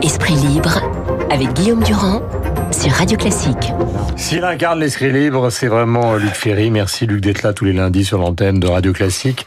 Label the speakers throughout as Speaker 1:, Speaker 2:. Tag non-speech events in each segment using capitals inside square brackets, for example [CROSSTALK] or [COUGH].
Speaker 1: Esprit libre avec Guillaume Durand sur Radio Classique.
Speaker 2: S'il incarne l'esprit libre, c'est vraiment Luc Ferry. Merci Luc d'être là tous les lundis sur l'antenne de Radio Classique.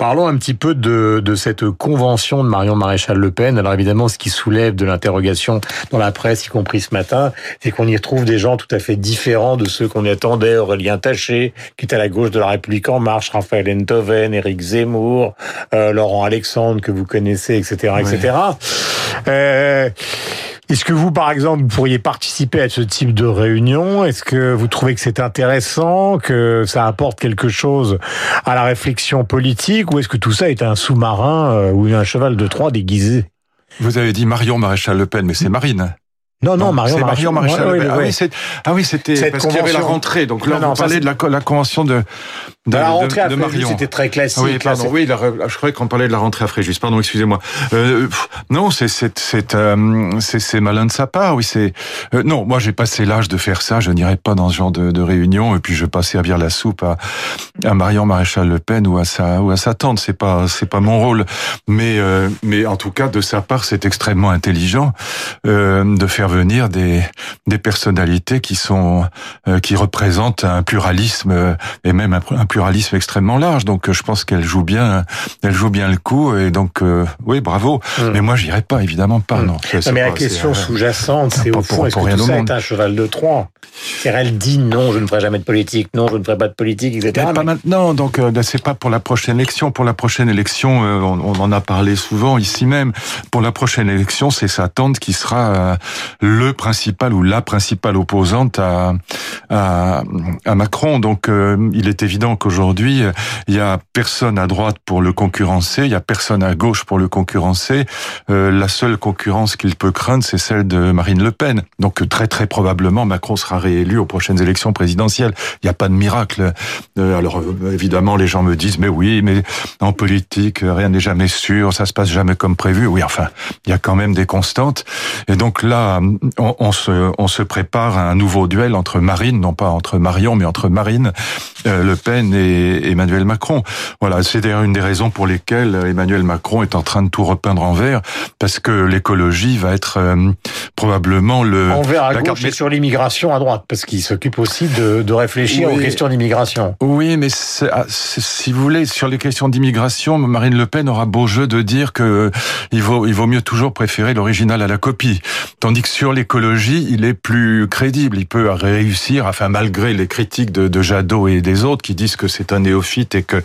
Speaker 2: Parlons un petit peu de, de cette convention de Marion Maréchal Le Pen. Alors évidemment, ce qui soulève de l'interrogation dans la presse, y compris ce matin, c'est qu'on y retrouve des gens tout à fait différents de ceux qu'on y attendait. Aurélien Taché, qui est à la gauche de la République En Marche, Raphaël Enthoven, Éric Zemmour, euh, Laurent Alexandre, que vous connaissez, etc., etc. Euh, est-ce que vous, par exemple, pourriez participer à ce type de réunion? Est-ce que vous trouvez que c'est intéressant, que ça apporte quelque chose à la réflexion politique, ou est-ce que tout ça est un sous-marin euh, ou un cheval de Troie déguisé?
Speaker 3: Vous avez dit Marion Maréchal Le Pen, mais c'est Marine.
Speaker 2: Non, non, Marion,
Speaker 3: Maréchal.
Speaker 2: Ouais, ouais,
Speaker 3: ah oui, ah oui, c'était parce qu'il y avait la rentrée. Donc là,
Speaker 2: Non, non,
Speaker 3: parlez
Speaker 2: c'est-
Speaker 3: de la, la convention de de,
Speaker 2: la rentrée
Speaker 3: de- de Marion.
Speaker 2: c'était très classique.
Speaker 3: Oui, pardon. Oui, la- je croyais qu'on parlait de la rentrée à Fréjus. Pardon, excusez-moi. Euh, non, c'est c'est c'est euh, c'est c'est malin de sa part. Oui, c'est euh, non. Moi, j'ai passé l'âge de faire ça. Je n'irai pas dans ce genre de, de réunion. Et puis, je vais pas servir la soupe à, à Marion Maréchal Le Pen ou à sa ou à sa tante. C'est pas c'est pas mon rôle. Mais euh, mais en tout cas, de sa part, c'est extrêmement intelligent euh, de faire venir des des personnalités qui sont euh, qui représentent un pluralisme euh, et même un, un pluralisme extrêmement large. Donc euh, je pense qu'elle joue bien, elle joue bien le coup et donc euh, oui bravo.
Speaker 2: Mm.
Speaker 3: Mais moi j'irai pas évidemment pas
Speaker 2: Mm.
Speaker 3: non. C'est-
Speaker 2: Non, mais
Speaker 3: c'est
Speaker 2: la
Speaker 3: pas-
Speaker 2: question
Speaker 3: c'est, euh,
Speaker 2: sous-jacente, c'est
Speaker 3: pas
Speaker 2: au fond, est-ce que tout ça
Speaker 3: monde.
Speaker 2: est un cheval de Troie? C'est-à-dire, elle dit non, je ne ferai jamais de politique, non, je ne ferai pas de politique, etc.
Speaker 3: Mais pas
Speaker 2: Mais-
Speaker 3: maintenant, donc euh, là, c'est pas pour la prochaine élection. Pour la prochaine élection, euh, on, on en a parlé souvent ici même. Pour la prochaine élection, c'est sa tante qui sera euh, le principal ou la principale opposante à à, à Macron. Donc, euh, il est évident qu'aujourd'hui, il y a personne à droite pour le concurrencer, il y a personne à gauche pour le concurrencer. Euh, la seule concurrence qu'il peut craindre, c'est celle de Marine Le Pen. Donc, très très probablement, Macron sera réélu aux prochaines élections présidentielles. Il n'y a pas de miracle. Euh, alors euh, évidemment, les gens me disent mais oui, mais en politique, euh, rien n'est jamais sûr, ça se passe jamais comme prévu. Oui, enfin, il y a quand même des constantes. Et donc là, on, on se, on se prépare à un nouveau duel entre Marine, non pas entre Marion, mais entre Marine euh, Le Pen et Emmanuel Macron. Voilà, c'est d'ailleurs une des raisons pour lesquelles Emmanuel Macron est en train de tout repeindre en vert, parce que l'écologie va être euh, probablement le
Speaker 2: Envers à
Speaker 3: la
Speaker 2: gauche et sur l'immigration à droite, parce qu'il s'occupe aussi de, de réfléchir
Speaker 3: Oui.
Speaker 2: aux questions d'immigration.
Speaker 3: Oui, mais ah, si vous voulez, sur les questions d'immigration, Marine Le Pen aura beau jeu de dire que euh, il vaut, il vaut mieux toujours préférer l'original à la copie. Tandis que sur l'écologie, il est plus crédible. Il peut réussir, enfin, malgré les critiques de, de Jadot et des autres qui disent que c'est un néophyte et que,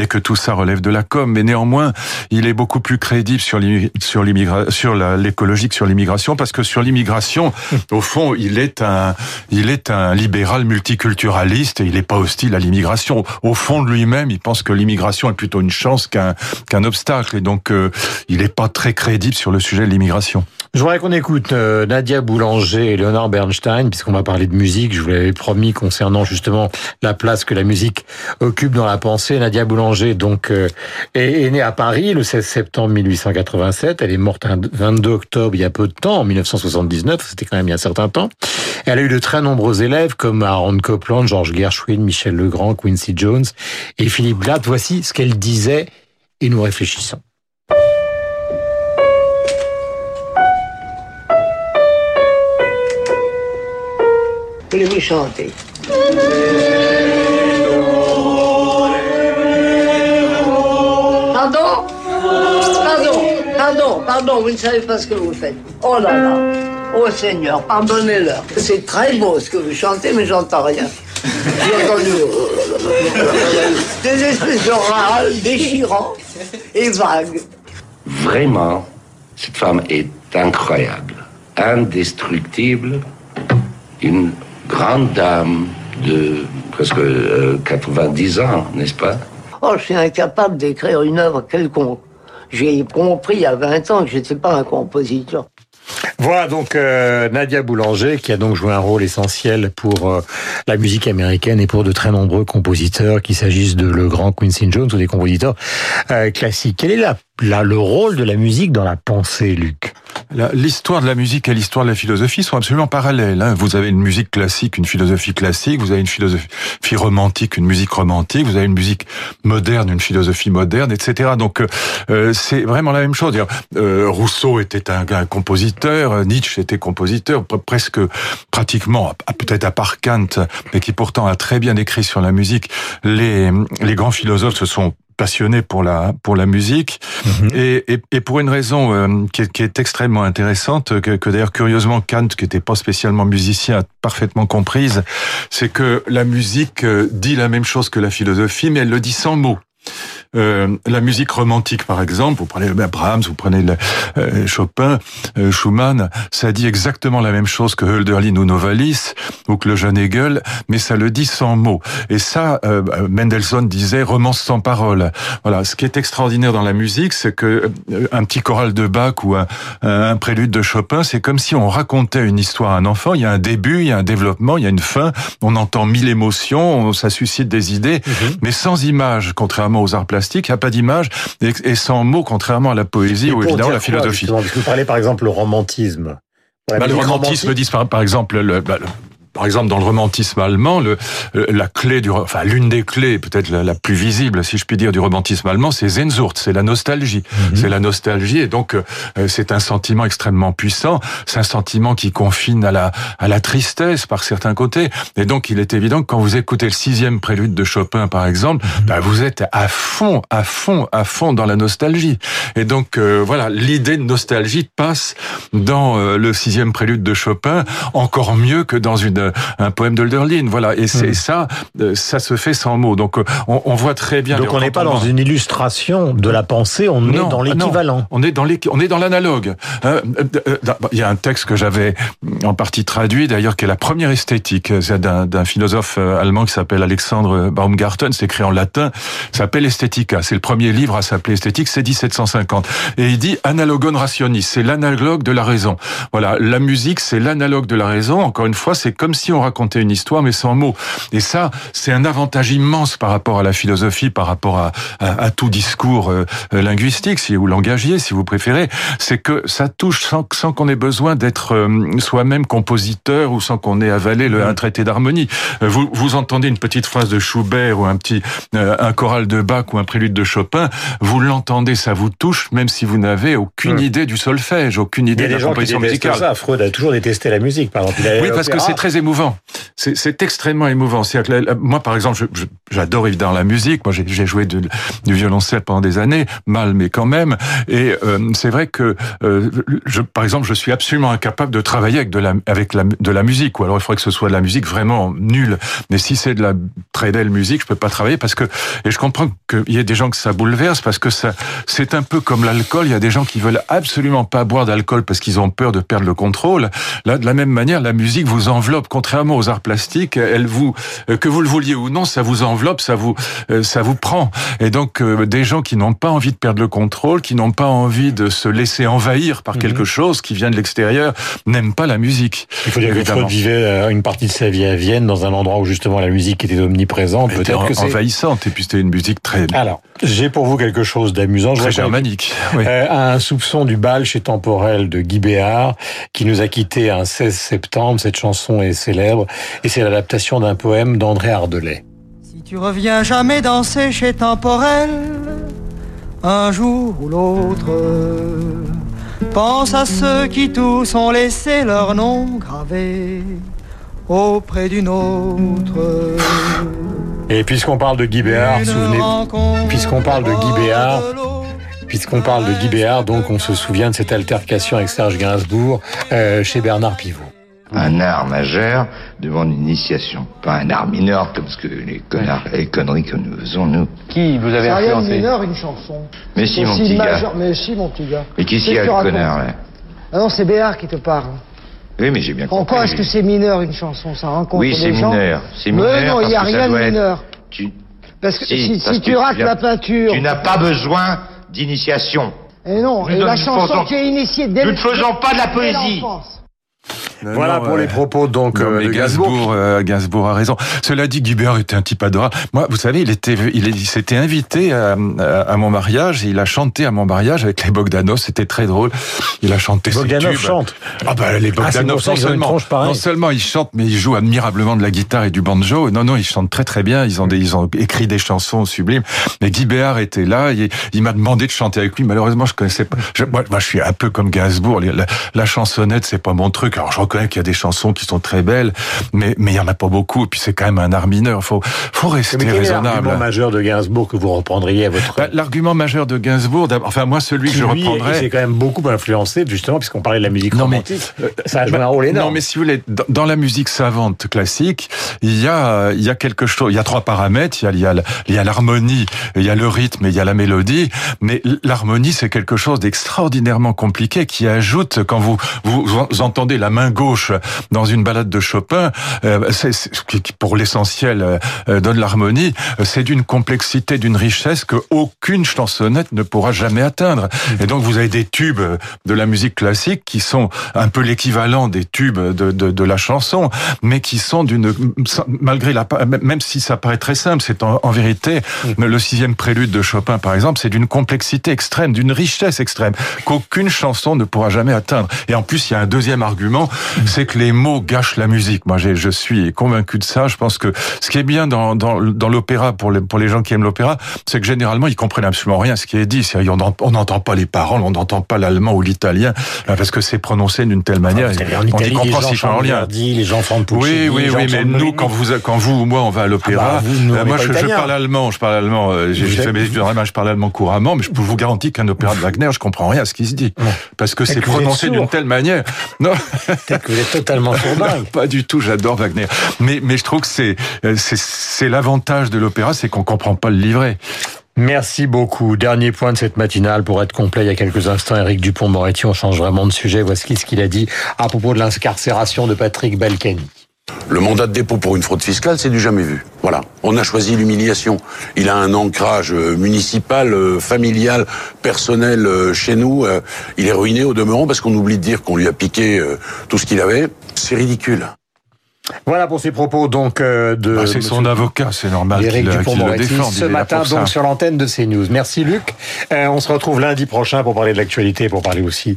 Speaker 3: et que tout ça relève de la com. Mais néanmoins, il est beaucoup plus crédible sur l'écologie que sur l'immigration parce que sur l'immigration, [LAUGHS] au fond, il est un, il est un libéral multiculturaliste et il n'est pas hostile à l'immigration. Au fond de lui-même, il pense que l'immigration est plutôt une chance qu'un qu'un obstacle et donc euh, il n'est pas très crédible sur le sujet de l'immigration.
Speaker 2: Je voudrais qu'on écoute euh, Nadia Boulanger et Leonard Bernstein, puisqu'on va parler de musique. Je vous l'avais promis concernant justement la place que la musique occupe dans la pensée. Nadia Boulanger, donc, euh, est, née à Paris le 16 septembre 1887. Elle est morte un 22 octobre il y a peu de temps, en 1979. C'était quand même il y a un certain temps. Elle a eu de très nombreux élèves comme Aaron Copland, Georges Gershwin, Michel Legrand, Quincy Jones et Philippe Glatt. Voici ce qu'elle disait et nous réfléchissons.
Speaker 4: Voulez-vous chanter Pardon? Pardon, pardon, pardon, vous ne savez pas ce que vous faites. Oh là là Oh Seigneur, pardonnez-leur. C'est très beau ce que vous chantez, mais j'entends rien. J'ai entendu des espèces de râles déchirants et vagues.
Speaker 5: Vraiment, cette femme est incroyable, indestructible, une grande dame de presque euh, 90 ans, n'est-ce pas?
Speaker 4: Oh, je suis incapable d'écrire une œuvre quelconque. J'ai compris il y a 20 ans que je n'étais pas un compositeur.
Speaker 2: Voilà donc euh, Nadia Boulanger qui a donc joué un rôle essentiel pour euh, la musique américaine et pour de très nombreux compositeurs, qu'il s'agisse de le grand Quincy Jones ou des compositeurs euh, classiques. Quel est la, la- le rôle de la musique dans la pensée, Luc?
Speaker 3: L'histoire de la musique et l'histoire de la philosophie sont absolument parallèles. Hein. Vous avez une musique classique, une philosophie classique, vous avez une philosophie romantique, une musique romantique, vous avez une musique moderne, une philosophie moderne, etc. Donc euh, c'est vraiment la même chose. Euh, Rousseau était un, un, compositeur, Nietzsche était compositeur, presque pratiquement, peut-être à part Kant, mais qui pourtant a très bien écrit sur la musique. Les, les grands philosophes se sont passionné pour la pour la musique mhm. et, et, et, pour une raison euh, qui, est, qui, est, extrêmement intéressante que, que d'ailleurs curieusement Kant qui n'était pas spécialement musicien a parfaitement comprise c'est que la musique euh, dit la même chose que la philosophie mais elle le dit sans mots euh, la musique romantique, par exemple, vous prenez Brahms, vous prenez le, euh, Chopin, euh, Schumann, ça dit exactement la même chose que Hölderlin ou Novalis ou que le jeune Hegel, mais ça le dit sans mots. Et ça, Mendelssohn disait romance sans parole. Voilà. Ce qui est extraordinaire dans la musique, c'est que un petit choral de Bach ou un, un prélude de Chopin, c'est comme si on racontait une histoire à un enfant. Il y a un début, il y a un développement, il y a une fin. On entend mille émotions, ça suscite des idées, mhm. mais sans image, contrairement aux arts plastiques il n'y a pas d'image et, sans mots, contrairement à la poésie ou évidemment la philosophie.
Speaker 2: Parce que vous parlez par exemple le romantisme.
Speaker 3: Bah, le romantisme dit par, exemple le, bah, par exemple, dans le romantisme allemand, le, euh, la clé du, enfin, l'une des clés, peut-être la, plus visible, si je puis dire, du romantisme allemand, c'est Sehnsucht, c'est la nostalgie. Mhm. C'est la nostalgie, et donc, euh, c'est un sentiment extrêmement puissant. C'est un sentiment qui confine à la, à la tristesse par certains côtés. Et donc, il est évident que quand vous écoutez le sixième prélude de Chopin, par exemple, bah, vous êtes à fond, à fond, à fond dans la nostalgie. Et donc, euh, voilà, l'idée de nostalgie passe dans le sixième prélude de Chopin encore mieux que dans une euh, un poème d'Olderlin. Voilà. Et c'est hmm. ça, euh, ça se fait sans mots. Donc euh, on, on voit très bien.
Speaker 2: Donc on n'est pas dans une illustration de la pensée, on est dans l'équivalent.
Speaker 3: On est dans on est dans l'analogue. Il y a un texte que j'avais en partie traduit d'ailleurs qui est la première esthétique d'un philosophe allemand qui s'appelle Alexandre Baumgarten. C'est écrit en latin. S'appelle Esthética. C'est le premier livre à s'appeler Esthétique. C'est 1750. Et il dit analogon rationis. C'est l'analogue de la raison. Voilà. La musique, c'est l'analogue de la raison. Encore une fois, c'est comme si on racontait une histoire, mais sans mots. Et ça, c'est un avantage immense par rapport à la philosophie, par rapport à, à, tout discours euh, euh, linguistique, si, ou langagier, si vous préférez. C'est que ça touche sans, sans qu'on ait besoin d'être euh, soi-même compositeur ou sans qu'on ait avalé le, un traité d'harmonie. Vous, vous entendez une petite phrase de Schubert ou un petit un choral de Bach ou un prélude de Chopin, vous l'entendez, ça vous touche, même si vous n'avez aucune idée du solfège, aucune idée de la composition musicale.
Speaker 2: Ça. Freud a toujours détesté la musique, par exemple.
Speaker 3: oui, parce que c'est très émouvant c'est extrêmement émouvant. Moi, par exemple, j'adore évidemment la musique. Moi, j'ai joué du, violoncelle pendant des années, mal, mais quand même. Et euh, c'est vrai que, euh, par exemple, je suis absolument incapable de travailler avec de la, musique. Ou alors, il faudrait que ce soit de la musique vraiment nulle. Mais si c'est de la très belle musique, je peux pas travailler parce que. Et je comprends qu'il y ait des gens que ça bouleverse parce que c'est un peu comme l'alcool. Il y a des gens qui veulent absolument pas boire d'alcool parce qu'ils ont peur de perdre le contrôle. Là, de la même manière, la musique vous enveloppe contrairement aux arts plastiques, elle vous, euh, que vous le vouliez ou non, ça vous enveloppe, ça vous, euh, ça vous prend. Et donc, euh, des gens qui n'ont pas envie de perdre le contrôle, qui n'ont pas envie de se laisser envahir par quelque mhm. chose qui vient de l'extérieur, n'aiment pas la musique.
Speaker 2: Il faut dire que Freud vivait une partie de sa vie à Vienne, dans un endroit où justement la musique était omniprésente.
Speaker 3: Peut-être que envahissante. Et puis c'était une musique très.
Speaker 2: Alors, j'ai pour vous quelque chose d'amusant.
Speaker 3: Très germanique.
Speaker 2: Oui. un soupçon du bal chez Temporel de Guy Béard, qui nous a quitté un 16 septembre. Cette chanson est célèbre et c'est l'adaptation d'un poème d'André Ardelet.
Speaker 6: Si tu reviens jamais danser chez Temporel, un jour ou l'autre, pense à ceux qui tous ont laissé leur nom gravé auprès d'une autre.
Speaker 2: Et puisqu'on parle de Guy Béard, souvenez puisqu'on parle de Guy Béard, puisqu'on parle de Guy Béard, donc on se souvient de cette altercation avec Serge Gainsbourg euh, chez Bernard Pivot
Speaker 7: un art majeur devant une initiation. Pas un art mineur comme ce que les, connards, les conneries que nous faisons, nous.
Speaker 8: Qui vous avez influencé
Speaker 9: C'est mineur, une chanson.
Speaker 7: Mais si, mon petit gars.
Speaker 9: Mais si, mon petit gars.
Speaker 7: Mais qui c'est le connard, là
Speaker 9: Ah non, c'est Béard qui te parle.
Speaker 7: Oui, mais j'ai bien compris.
Speaker 9: Pourquoi est-ce que c'est mineur, une chanson? Ça rencontre
Speaker 7: oui,
Speaker 9: des gens
Speaker 7: Oui, c'est mineur. C'est mineur.
Speaker 9: Mais non, il n'y a rien de mineur.
Speaker 7: Tu...
Speaker 9: Parce que si, si, tu rates la peinture...
Speaker 7: Tu n'as pas besoin d'initiation.
Speaker 9: Et non, et la chanson qui est initiée dès
Speaker 7: Nous ne faisons pas de la poésie.
Speaker 2: Voilà pour les propos donc
Speaker 3: non,
Speaker 2: de
Speaker 3: Gainsbourg. Gainsbourg, a raison. Cela dit, Guibert était un type adorable. Moi, vous savez, il était, il, s'était invité à, à, mon mariage. Et il a chanté à mon mariage avec les Bogdanov. C'était très drôle. Il a chanté
Speaker 2: Bogdanov
Speaker 3: ses tubes.
Speaker 2: chante.
Speaker 3: Ah bah les Bogdanov
Speaker 2: ah,
Speaker 3: non seulement, non seulement ils chantent, mais ils jouent admirablement de la guitare et du banjo. Non, non, ils chantent très très bien. Ils ont des, ils ont écrit des chansons sublimes. Mais Guy Béard était là. Il, il m'a demandé de chanter avec lui. Malheureusement, je connaissais pas. Je, moi, moi, je suis un peu comme Gainsbourg. La, la chansonnette, c'est pas mon truc. Alors, reconnais qu'il y a des chansons qui sont très belles, mais mais il y en a pas beaucoup. Et puis c'est quand même un art mineur. Faut faut rester
Speaker 2: mais
Speaker 3: raisonnable.
Speaker 2: L'argument majeur de Gainsbourg que vous reprendriez à votre.
Speaker 3: Bah, L'argument majeur de Gainsbourg, enfin moi celui que je reprendrais,
Speaker 2: c'est quand même beaucoup influencé justement puisqu'on parlait de la musique romantique. Mais, ça a joué un rôle énorme.
Speaker 3: Non, mais si vous voulez, dans la musique savante classique, il y a il y a quelque chose. Il y a trois paramètres. Il y a il y a l'harmonie, il y a le rythme, et il y a la mélodie. Mais l'harmonie, c'est quelque chose d'extraordinairement compliqué qui ajoute quand vous vous entendez la main gauche dans une balade de Chopin, euh, c'est, qui pour l'essentiel euh, donne l'harmonie, c'est d'une complexité, d'une richesse que aucune chansonnette ne pourra jamais atteindre. Et donc vous avez des tubes de la musique classique qui sont un peu l'équivalent des tubes de, de, la chanson, mais qui sont d'une malgré la même si ça paraît très simple, c'est en, vérité le sixième prélude de Chopin par exemple, c'est d'une complexité extrême, d'une richesse extrême qu'aucune chanson ne pourra jamais atteindre. Et en plus, il y a un deuxième argument, c'est que les mots gâchent la musique. Moi, je suis convaincu de ça. Je pense que ce qui est bien dans, dans, dans l'opéra, pour les, pour les gens qui aiment l'opéra, c'est que généralement, ils comprennent absolument rien à ce qui est dit. on n'entend pas les paroles, on n'entend pas l'allemand ou l'italien, parce que c'est prononcé d'une telle manière.
Speaker 2: Ah, en Italie, on comprend si rien. les gens font
Speaker 3: Oui, oui, oui, mais nous, quand vous, quand vous ou moi, on va à l'opéra, ah bah, moi, je, je, parle allemand, je parle allemand, euh, j'ai fait mes études je parle allemand couramment, mais je vous garantis qu'un opéra de Wagner, je comprends rien à ce qui se dit. Parce que c'est prononcé d'une telle manière.
Speaker 2: Non. [LAUGHS] Que vous êtes totalement sourd.
Speaker 3: pas du tout, j'adore Wagner. Mais, mais je trouve que c'est, c'est l'avantage de l'opéra, c'est qu'on comprend pas le livret.
Speaker 2: Merci beaucoup. Dernier point de cette matinale pour être complet. Il y a quelques instants, Eric Dupont-Moretti, on change vraiment de sujet. Voici ce qu'il a dit à propos de l'incarcération de Patrick Balkany.
Speaker 8: Le mandat de dépôt pour une fraude fiscale, c'est du jamais vu. Voilà. On a choisi l'humiliation. Il a un ancrage euh, municipal, euh, familial, personnel euh, chez nous. Il est ruiné au demeurant parce qu'on oublie de dire qu'on lui a piqué tout ce qu'il avait. C'est ridicule.
Speaker 2: Voilà pour ces propos donc de.
Speaker 3: Bah, c'est son avocat, c'est normal le défende.
Speaker 2: Ce matin donc sur l'antenne de CNews. Merci Luc. on se retrouve lundi prochain pour parler de l'actualité, pour parler aussi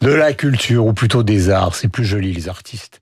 Speaker 2: de la culture ou plutôt des arts. C'est plus joli les artistes.